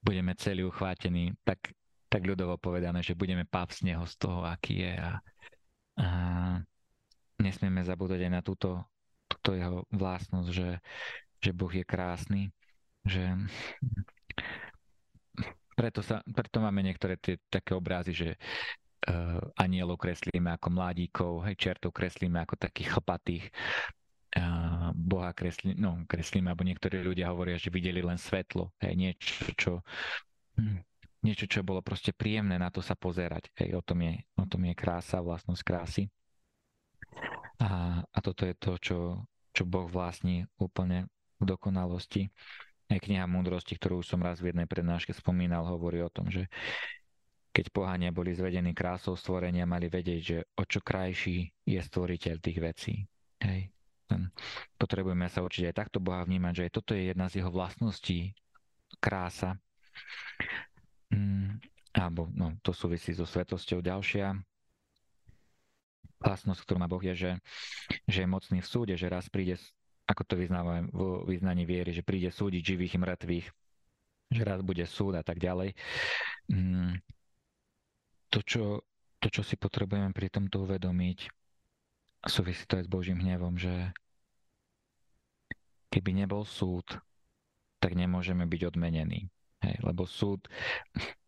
budeme celý uchvátení, tak, tak ľudovo povedané, že budeme z neho z toho, aký je a, a nesmieme zabúdať aj na túto, túto jeho vlastnosť, že, že Boh je krásny, že preto, sa, preto máme niektoré tie také obrazy, že uh, anielov kreslíme ako mladíkov, hej, čertov kreslíme ako takých chlpatých, Boha kreslí, no, kreslíme, alebo niektorí ľudia hovoria, že videli len svetlo, hej, niečo, čo, hm, niečo, čo bolo proste príjemné na to sa pozerať. Hej, o, tom je, o tom je krása, vlastnosť krásy. A, a toto je to, čo, čo Boh vlastní úplne v dokonalosti. Aj kniha múdrosti, ktorú som raz v jednej prednáške spomínal, hovorí o tom, že keď pohania boli zvedení krásou stvorenia, mali vedieť, že o čo krajší je stvoriteľ tých vecí. Hej. Potrebujeme sa učiť aj takto Boha vnímať, že aj toto je jedna z jeho vlastností, krása. Mm, alebo no, to súvisí so svetosťou. Ďalšia vlastnosť, ktorú má Boh, je, že, že je mocný v súde, že raz príde ako to vyznávame vo vyznaní viery, že príde súdiť živých i mŕtvych, že raz bude súd a tak ďalej. Mm, to, čo, to, čo si potrebujeme pri tomto uvedomiť, súvisí to aj s Božím hnevom, že keby nebol súd, tak nemôžeme byť odmenení. Hej, lebo súd,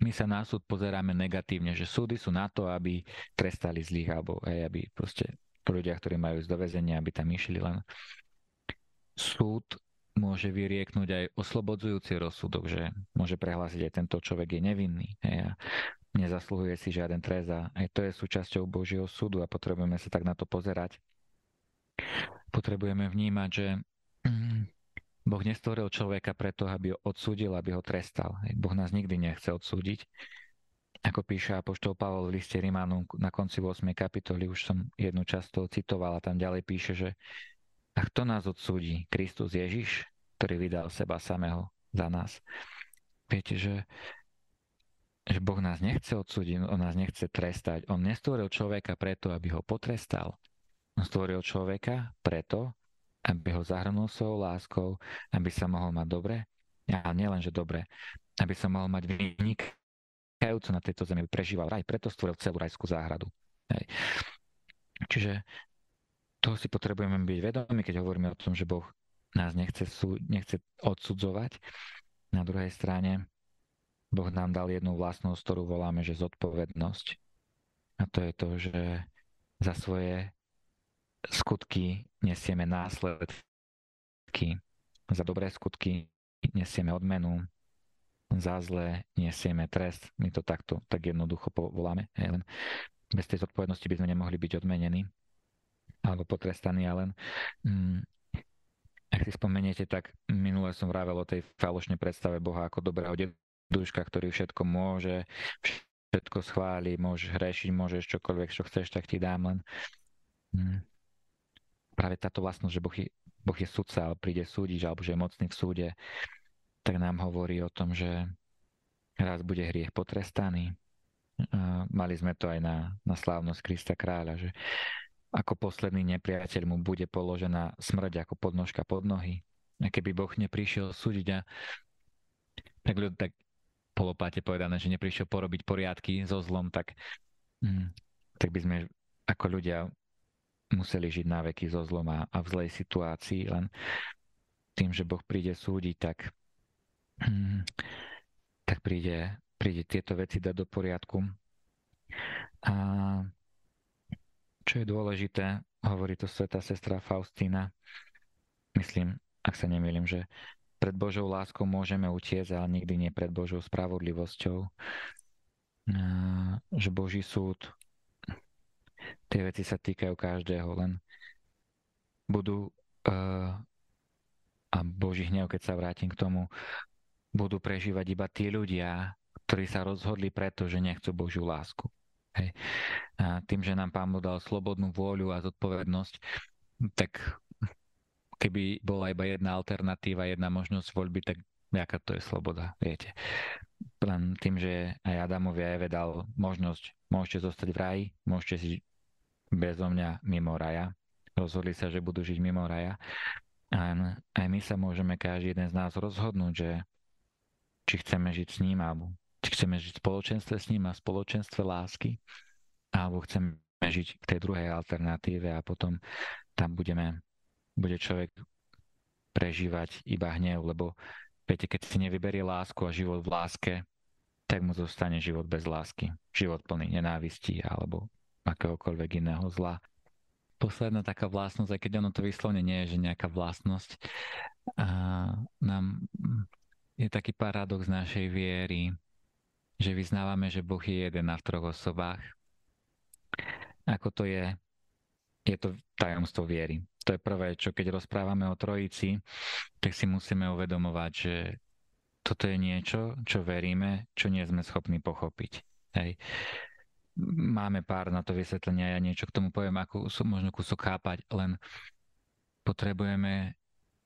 my sa na súd pozeráme negatívne, že súdy sú na to, aby trestali zlých, alebo hej, aby proste ľudia, ktorí majú ísť do väzenia, aby tam išli len súd môže vyrieknúť aj oslobodzujúci rozsudok, že môže prehlásiť aj tento človek je nevinný hej, a nezasluhuje si žiaden trest a aj to je súčasťou Božieho súdu a potrebujeme sa tak na to pozerať. Potrebujeme vnímať, že Boh nestvoril človeka preto, aby ho odsúdil, aby ho trestal. Boh nás nikdy nechce odsúdiť. Ako píše Apoštol Pavol v liste Rimánu na konci 8. kapitoly, už som jednu časť toho citoval a tam ďalej píše, že a kto nás odsúdi? Kristus Ježiš, ktorý vydal seba samého za nás. Viete, že, že Boh nás nechce odsúdiť, On nás nechce trestať. On nestvoril človeka preto, aby ho potrestal. On stvoril človeka preto, aby ho zahrnul svojou láskou, aby sa mohol mať dobre, a nielen, že dobre, aby sa mohol mať vynikajúco na tejto zemi, prežíval raj, preto stvoril celú rajskú záhradu. Hej. Čiže toho si potrebujeme byť vedomi, keď hovoríme o tom, že Boh nás nechce, sú, nechce odsudzovať. Na druhej strane Boh nám dal jednu vlastnosť, ktorú voláme, že zodpovednosť. A to je to, že za svoje skutky nesieme následky. Za dobré skutky nesieme odmenu, za zlé nesieme trest. My to takto tak jednoducho voláme. Hej, len bez tej zodpovednosti by sme nemohli byť odmenení alebo potrestaný, ale mm, ak si spomeniete, tak minule som vravel o tej falošnej predstave Boha ako dobrého deduška, ktorý všetko môže, všetko schváli, môžeš hrešiť, môžeš čokoľvek, čo chceš, tak ti dám len. Mm, práve táto vlastnosť, že boh je, boh je sudca, ale príde súdiť, alebo že je mocný v súde, tak nám hovorí o tom, že raz bude hriech potrestaný. Mali sme to aj na, na slávnosť Krista kráľa, že ako posledný nepriateľ mu bude položená smrť ako podnožka pod nohy. A keby Boh neprišiel súdiť a tak tak polopáte povedané, že neprišiel porobiť poriadky so zlom, tak, mm, tak by sme ako ľudia museli žiť na veky so zlom a, v zlej situácii, len tým, že Boh príde súdiť, tak, mm, tak príde, príde tieto veci dať do poriadku. A čo je dôležité, hovorí to sveta sestra Faustína, myslím, ak sa nemýlim, že pred Božou láskou môžeme utiecť, ale nikdy nie pred Božou spravodlivosťou. Že Boží súd, tie veci sa týkajú každého, len budú a Boží hnev, keď sa vrátim k tomu, budú prežívať iba tí ľudia, ktorí sa rozhodli preto, že nechcú Božiu lásku. Hej. A tým, že nám Pán dal slobodnú vôľu a zodpovednosť, tak keby bola iba jedna alternatíva, jedna možnosť voľby, tak aká to je sloboda, viete. Len tým, že aj Adamovi a Eve dal možnosť, môžete zostať v raji, môžete si bezo mňa mimo raja, rozhodli sa, že budú žiť mimo raja. A aj my sa môžeme každý jeden z nás rozhodnúť, že či chceme žiť s ním, alebo či chceme žiť v spoločenstve s ním a spoločenstve lásky, alebo chceme žiť v tej druhej alternatíve a potom tam budeme, bude človek prežívať iba hnev, lebo viete, keď si nevyberie lásku a život v láske, tak mu zostane život bez lásky. Život plný nenávistí alebo akéhokoľvek iného zla. Posledná taká vlastnosť, aj keď ono to vyslovne nie je, že nejaká vlastnosť, a nám je taký paradox našej viery, že vyznávame, že Boh je jeden na v troch osobách. Ako to je? Je to tajomstvo viery. To je prvé, čo keď rozprávame o Trojici, tak si musíme uvedomovať, že toto je niečo, čo veríme, čo nie sme schopní pochopiť. Hej. Máme pár na to vysvetlenia, ja niečo k tomu poviem, ako možno kúsok chápať, len potrebujeme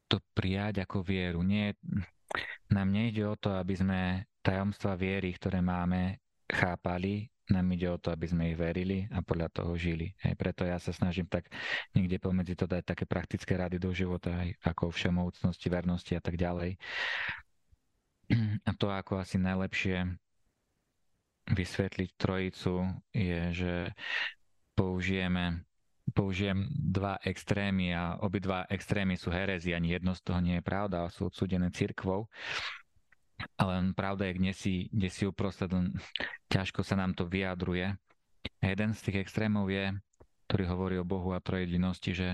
to prijať ako vieru. Nie, nám nejde o to, aby sme tajomstva viery, ktoré máme, chápali, nám ide o to, aby sme ich verili a podľa toho žili. Hej, preto ja sa snažím tak niekde pomedzi to dať také praktické rady do života, aj ako všemovúcnosti, vernosti a tak ďalej. A to, ako asi najlepšie vysvetliť trojicu, je, že použijeme použijem dva extrémy a obidva extrémy sú herezy, ani jedno z toho nie je pravda, sú odsúdené cirkvou. Ale pravda je, kde si, kde si uprostred, ťažko sa nám to vyjadruje. A jeden z tých extrémov je, ktorý hovorí o Bohu a trojedinosti, že,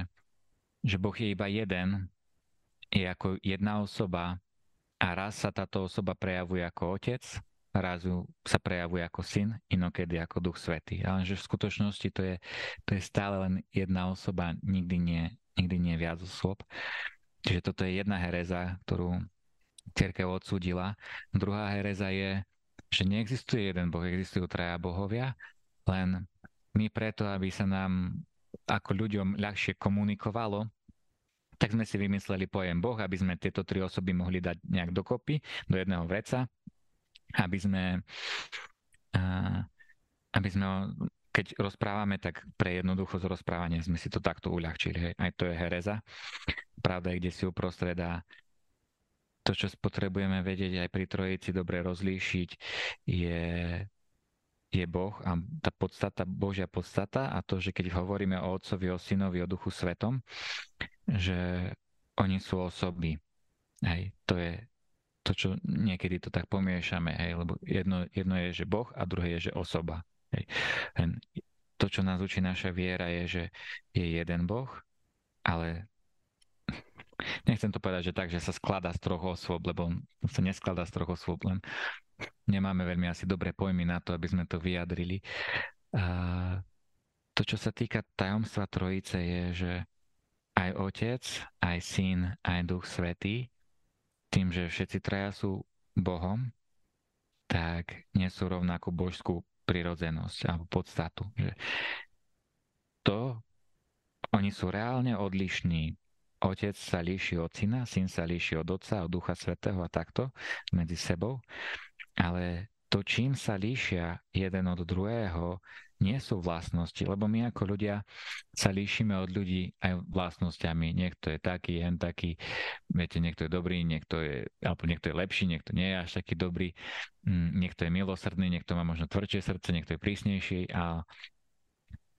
že Boh je iba jeden, je ako jedna osoba a raz sa táto osoba prejavuje ako otec, raz sa prejavuje ako syn, inokedy ako duch svetý. Ale že v skutočnosti to je, to je stále len jedna osoba, nikdy nie, nikdy nie viac osôb. Čiže toto je jedna hereza, ktorú církev odsúdila. Druhá hereza je, že neexistuje jeden Boh, existujú traja bohovia, len my preto, aby sa nám ako ľuďom ľahšie komunikovalo, tak sme si vymysleli pojem Boh, aby sme tieto tri osoby mohli dať nejak dokopy do jedného vreca, aby sme, aby sme keď rozprávame, tak pre jednoduchosť rozprávania sme si to takto uľahčili. Aj to je hereza. Pravda je, kde si uprostred a to, čo potrebujeme vedieť aj pri Trojici dobre rozlíšiť, je, je Boh a tá podstata, Božia podstata a to, že keď hovoríme o Otcovi, o Synovi, o Duchu Svetom, že oni sú osoby. Hej, to je to, čo niekedy to tak pomiešame, hej, lebo jedno, jedno je, že Boh a druhé je, že osoba. Hej. To, čo nás učí naša viera, je, že je jeden Boh, ale nechcem to povedať, že tak, že sa skladá z troch osôb, lebo sa neskladá z troch osôb, len nemáme veľmi asi dobré pojmy na to, aby sme to vyjadrili. A to, čo sa týka tajomstva Trojice, je, že aj Otec, aj Syn, aj Duch Svetý, tým, že všetci traja sú Bohom, tak nesú rovnakú božskú prirodzenosť alebo podstatu. Že to, oni sú reálne odlišní otec sa líši od syna, syn sa líši od otca, od ducha svetého a takto medzi sebou. Ale to, čím sa líšia jeden od druhého, nie sú vlastnosti, lebo my ako ľudia sa líšime od ľudí aj vlastnosťami. Niekto je taký, jen taký, viete, niekto je dobrý, niekto je, alebo niekto je lepší, niekto nie je až taký dobrý, mm, niekto je milosrdný, niekto má možno tvrdšie srdce, niekto je prísnejší a,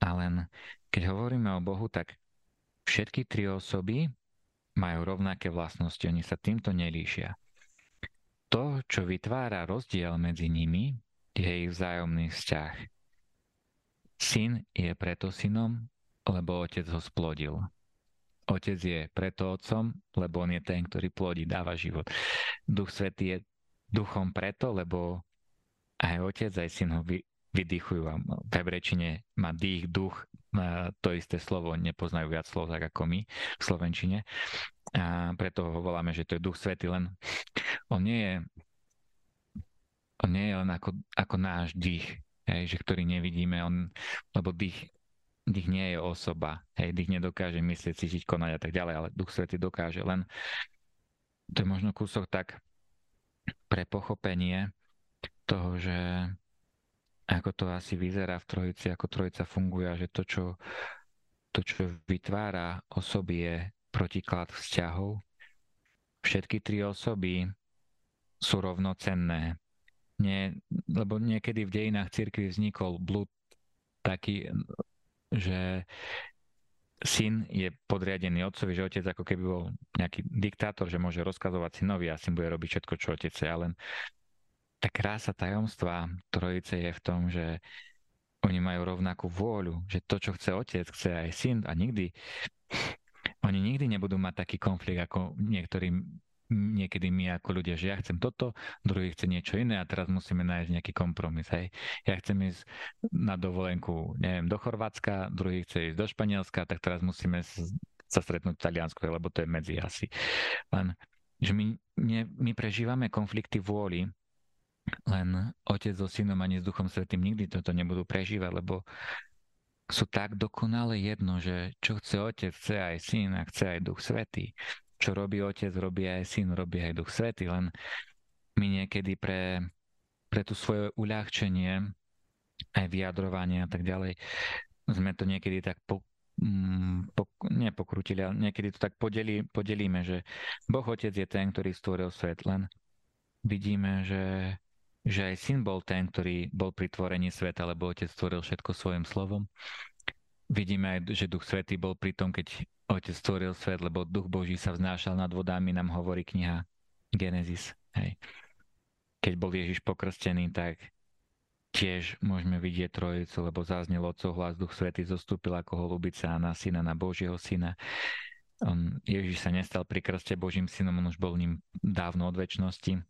a len keď hovoríme o Bohu, tak Všetky tri osoby majú rovnaké vlastnosti, oni sa týmto nelíšia. To, čo vytvára rozdiel medzi nimi, je ich vzájomný vzťah. Syn je preto synom, lebo otec ho splodil. Otec je preto otcom, lebo on je ten, ktorý plodí, dáva život. Duch Svetý je duchom preto, lebo aj otec, aj syn ho vy, vydychujú. A v hebrečine má dých, duch, to isté slovo, nepoznajú viac slov tak ako my v slovenčine. A preto ho voláme, že to je duch svety, len on nie je, on nie je len ako, ako náš dých, hej, že ktorý nevidíme, on, lebo dých, dých nie je osoba, hej, dých nedokáže myslieť, cítiť, konať a tak ďalej, ale duch svety dokáže, len to je možno kúsok tak pre pochopenie toho, že ako to asi vyzerá v trojici, ako trojica funguje že to, čo, to, čo vytvára osoby, je protiklad vzťahov. Všetky tri osoby sú rovnocenné. Nie, lebo niekedy v dejinách cirkvi vznikol blúd taký, že syn je podriadený otcovi, že otec ako keby bol nejaký diktátor, že môže rozkazovať synovi a syn bude robiť všetko, čo otec chce. Ale tá krása tajomstva trojice je v tom, že oni majú rovnakú vôľu, že to, čo chce otec, chce aj syn a nikdy oni nikdy nebudú mať taký konflikt, ako niektorí niekedy my ako ľudia, že ja chcem toto, druhý chce niečo iné a teraz musíme nájsť nejaký kompromis. Hej. Ja chcem ísť na dovolenku, neviem, do Chorvátska, druhý chce ísť do Španielska, tak teraz musíme sa stretnúť v Taliansku, lebo to je medzi asi. Len, že my, nie, my prežívame konflikty vôli, len otec so synom ani s duchom svetým nikdy toto nebudú prežívať, lebo sú tak dokonale jedno, že čo chce otec, chce aj syn a chce aj duch svetý čo robí otec, robí aj syn, robí aj duch svety, len my niekedy pre, pre tú svoje uľahčenie, aj vyjadrovanie a tak ďalej, sme to niekedy tak po, mm, po, nepokrutili, ale niekedy to tak podeli, podelíme, že Boh Otec je ten, ktorý stvoril svet, len vidíme, že, že aj syn bol ten, ktorý bol pri tvorení sveta, lebo Otec stvoril všetko svojim slovom. Vidíme aj, že Duch Svetý bol pri tom, keď Otec stvoril svet, lebo Duch Boží sa vznášal nad vodami, nám hovorí kniha Genesis. Hej. Keď bol Ježiš pokrstený, tak tiež môžeme vidieť trojicu, lebo zaznel Otcov hlas, Duch Svetý zostúpil ako holubica na syna, na Božieho syna. On, Ježiš sa nestal pri krste Božím synom, on už bol ním dávno od väčšnosti.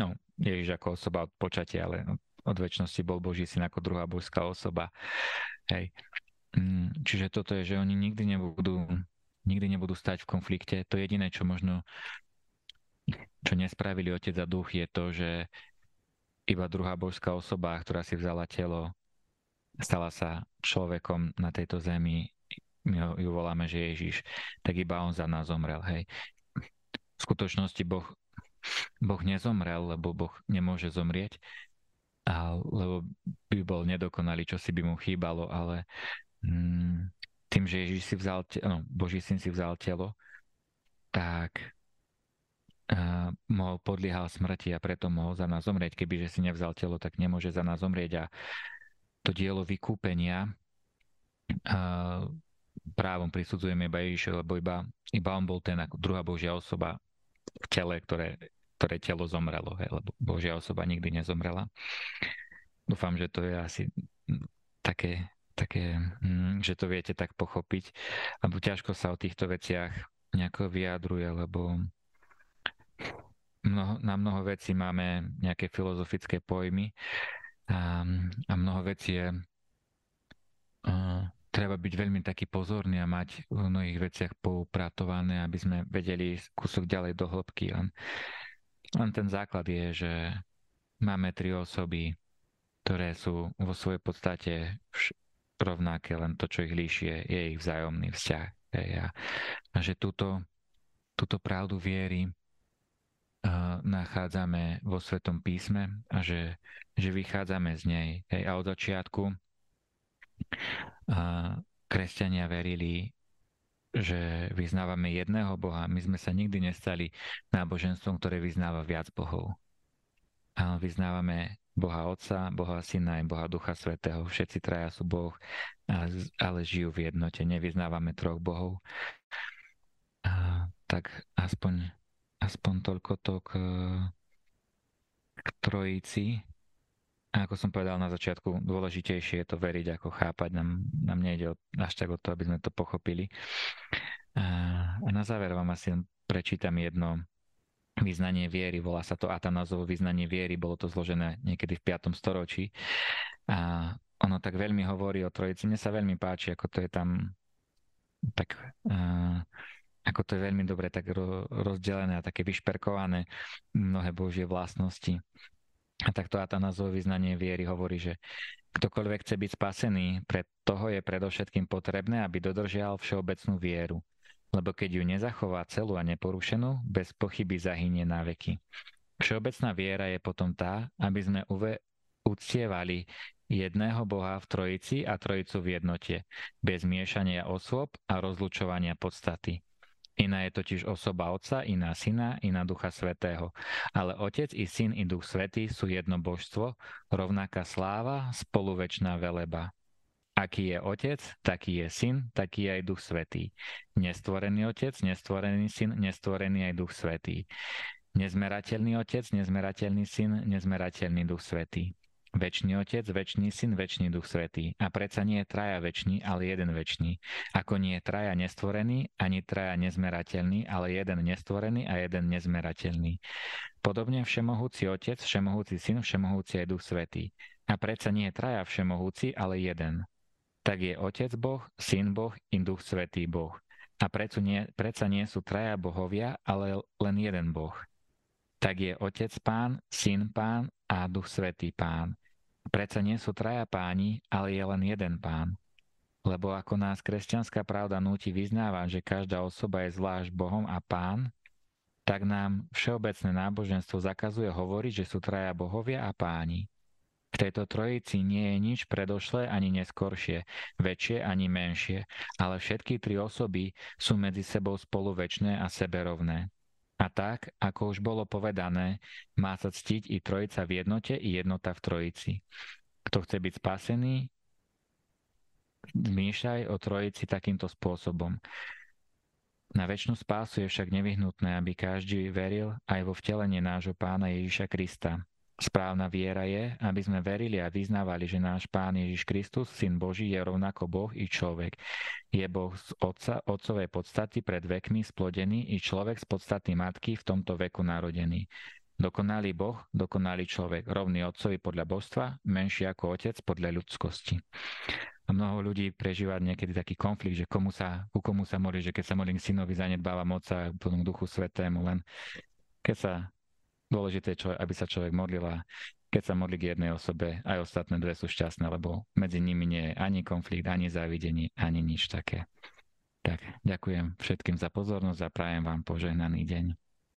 No, Ježiš ako osoba od počatia, ale od väčšnosti bol Boží syn ako druhá božská osoba. Hej. Mm, čiže toto je, že oni nikdy nebudú, nikdy nebudú stať v konflikte. To jediné, čo možno čo nespravili otec a duch, je to, že iba druhá božská osoba, ktorá si vzala telo, stala sa človekom na tejto zemi, my ho, ju voláme, že Ježiš, tak iba on za nás zomrel. Hej. V skutočnosti Boh, boh nezomrel, lebo Boh nemôže zomrieť, a, lebo by bol nedokonalý, čo si by mu chýbalo, ale tým, že Ježiš si vzal, no, Boží syn si vzal telo, tak uh, mohol podliehal smrti a preto mohol za nás zomrieť. Kebyže si nevzal telo, tak nemôže za nás zomrieť. A to dielo vykúpenia uh, právom prisudzujeme iba Ježišu, lebo iba, iba on bol ten ako druhá Božia osoba v tele, ktoré, ktoré telo zomrelo, hej, lebo Božia osoba nikdy nezomrela. Dúfam, že to je asi také také, mm, že to viete tak pochopiť, lebo ťažko sa o týchto veciach nejako vyjadruje, lebo mnoho, na mnoho vecí máme nejaké filozofické pojmy a, a mnoho vecí je uh, treba byť veľmi taký pozorný a mať v mnohých veciach poupratované, aby sme vedeli kúsok ďalej do hĺbky. Len, len ten základ je, že máme tri osoby, ktoré sú vo svojej podstate rovnaké, len to, čo ich líši, je, ich vzájomný vzťah. Hej, a, a že túto, túto pravdu viery uh, nachádzame vo Svetom písme a že, že vychádzame z nej. Hej, a od začiatku uh, kresťania verili, že vyznávame jedného Boha. My sme sa nikdy nestali náboženstvom, ktoré vyznáva viac Bohov. A vyznávame Boha Otca, Boha Syna a Boha Ducha Svetého. Všetci traja sú Boh, ale žijú v jednote. Nevyznávame troch Bohov. A, tak aspoň, aspoň toľko to k, k trojici. A ako som povedal na začiatku, dôležitejšie je to veriť, ako chápať. Nám, nám nejde až tak o to, aby sme to pochopili. A, a na záver vám asi prečítam jedno vyznanie viery, volá sa to Atanazovo vyznanie viery, bolo to zložené niekedy v 5. storočí. A ono tak veľmi hovorí o Trojici. Mne sa veľmi páči, ako to je tam tak uh, ako to je veľmi dobre tak rozdelené a také vyšperkované mnohé Božie vlastnosti. A takto Atanazovo vyznanie viery hovorí, že ktokoľvek chce byť spasený, pre toho je predovšetkým potrebné, aby dodržial všeobecnú vieru lebo keď ju nezachová celú a neporušenú, bez pochyby zahynie na veky. Všeobecná viera je potom tá, aby sme uve, uctievali jedného Boha v Trojici a Trojicu v jednote, bez miešania osôb a rozlučovania podstaty. Iná je totiž osoba Otca, iná Syna, iná Ducha Svetého. Ale Otec i Syn i Duch Svetý sú jedno božstvo, rovnaká sláva, spoluvečná veleba. Aký je Otec, taký je Syn, taký je aj Duch Svetý. Nestvorený Otec, nestvorený Syn, nestvorený aj Duch Svetý. Nezmerateľný Otec, nezmerateľný Syn, nezmerateľný Duch Svetý. Večný Otec, Večný Syn, Večný Duch Svetý. A predsa nie je traja večný, ale jeden večný. Ako nie je traja nestvorený, ani traja nezmerateľný, ale jeden nestvorený a jeden nezmerateľný. Podobne Všemohúci Otec, Všemohúci Syn, Všemohúci aj Duch Svetý. A predsa nie je traja Všemohúci, ale jeden. Tak je Otec Boh, Syn Boh i Duch Svetý Boh. A predsa nie, predsa nie sú traja bohovia, ale len jeden Boh. Tak je Otec Pán, Syn Pán a Duch Svetý Pán. Predsa nie sú traja páni, ale je len jeden pán. Lebo ako nás kresťanská pravda núti vyznávať, že každá osoba je zvlášť Bohom a pán, tak nám všeobecné náboženstvo zakazuje hovoriť, že sú traja bohovia a páni. V tejto trojici nie je nič predošlé ani neskoršie, väčšie ani menšie, ale všetky tri osoby sú medzi sebou spolu väčšné a seberovné. A tak, ako už bolo povedané, má sa ctiť i trojica v jednote i jednota v trojici. Kto chce byť spasený, zmýšľaj o trojici takýmto spôsobom. Na väčšinu spásu je však nevyhnutné, aby každý veril aj vo vtelenie nášho pána Ježiša Krista, Správna viera je, aby sme verili a vyznávali, že náš Pán Ježiš Kristus, Syn Boží, je rovnako Boh i človek. Je Boh z Otca, Otcovej podstaty pred vekmi splodený i človek z podstaty Matky v tomto veku narodený. Dokonalý Boh, dokonalý človek, rovný Otcovi podľa božstva, menší ako Otec podľa ľudskosti. A mnoho ľudí prežíva niekedy taký konflikt, že komu sa, ku komu sa modlí, že keď sa modlím synovi, zanedbáva moca plnú duchu svetému, len keď sa dôležité, čo, aby sa človek modlil a keď sa modlí k jednej osobe, aj ostatné dve sú šťastné, lebo medzi nimi nie je ani konflikt, ani závidenie, ani nič také. Tak, ďakujem všetkým za pozornosť a prajem vám požehnaný deň.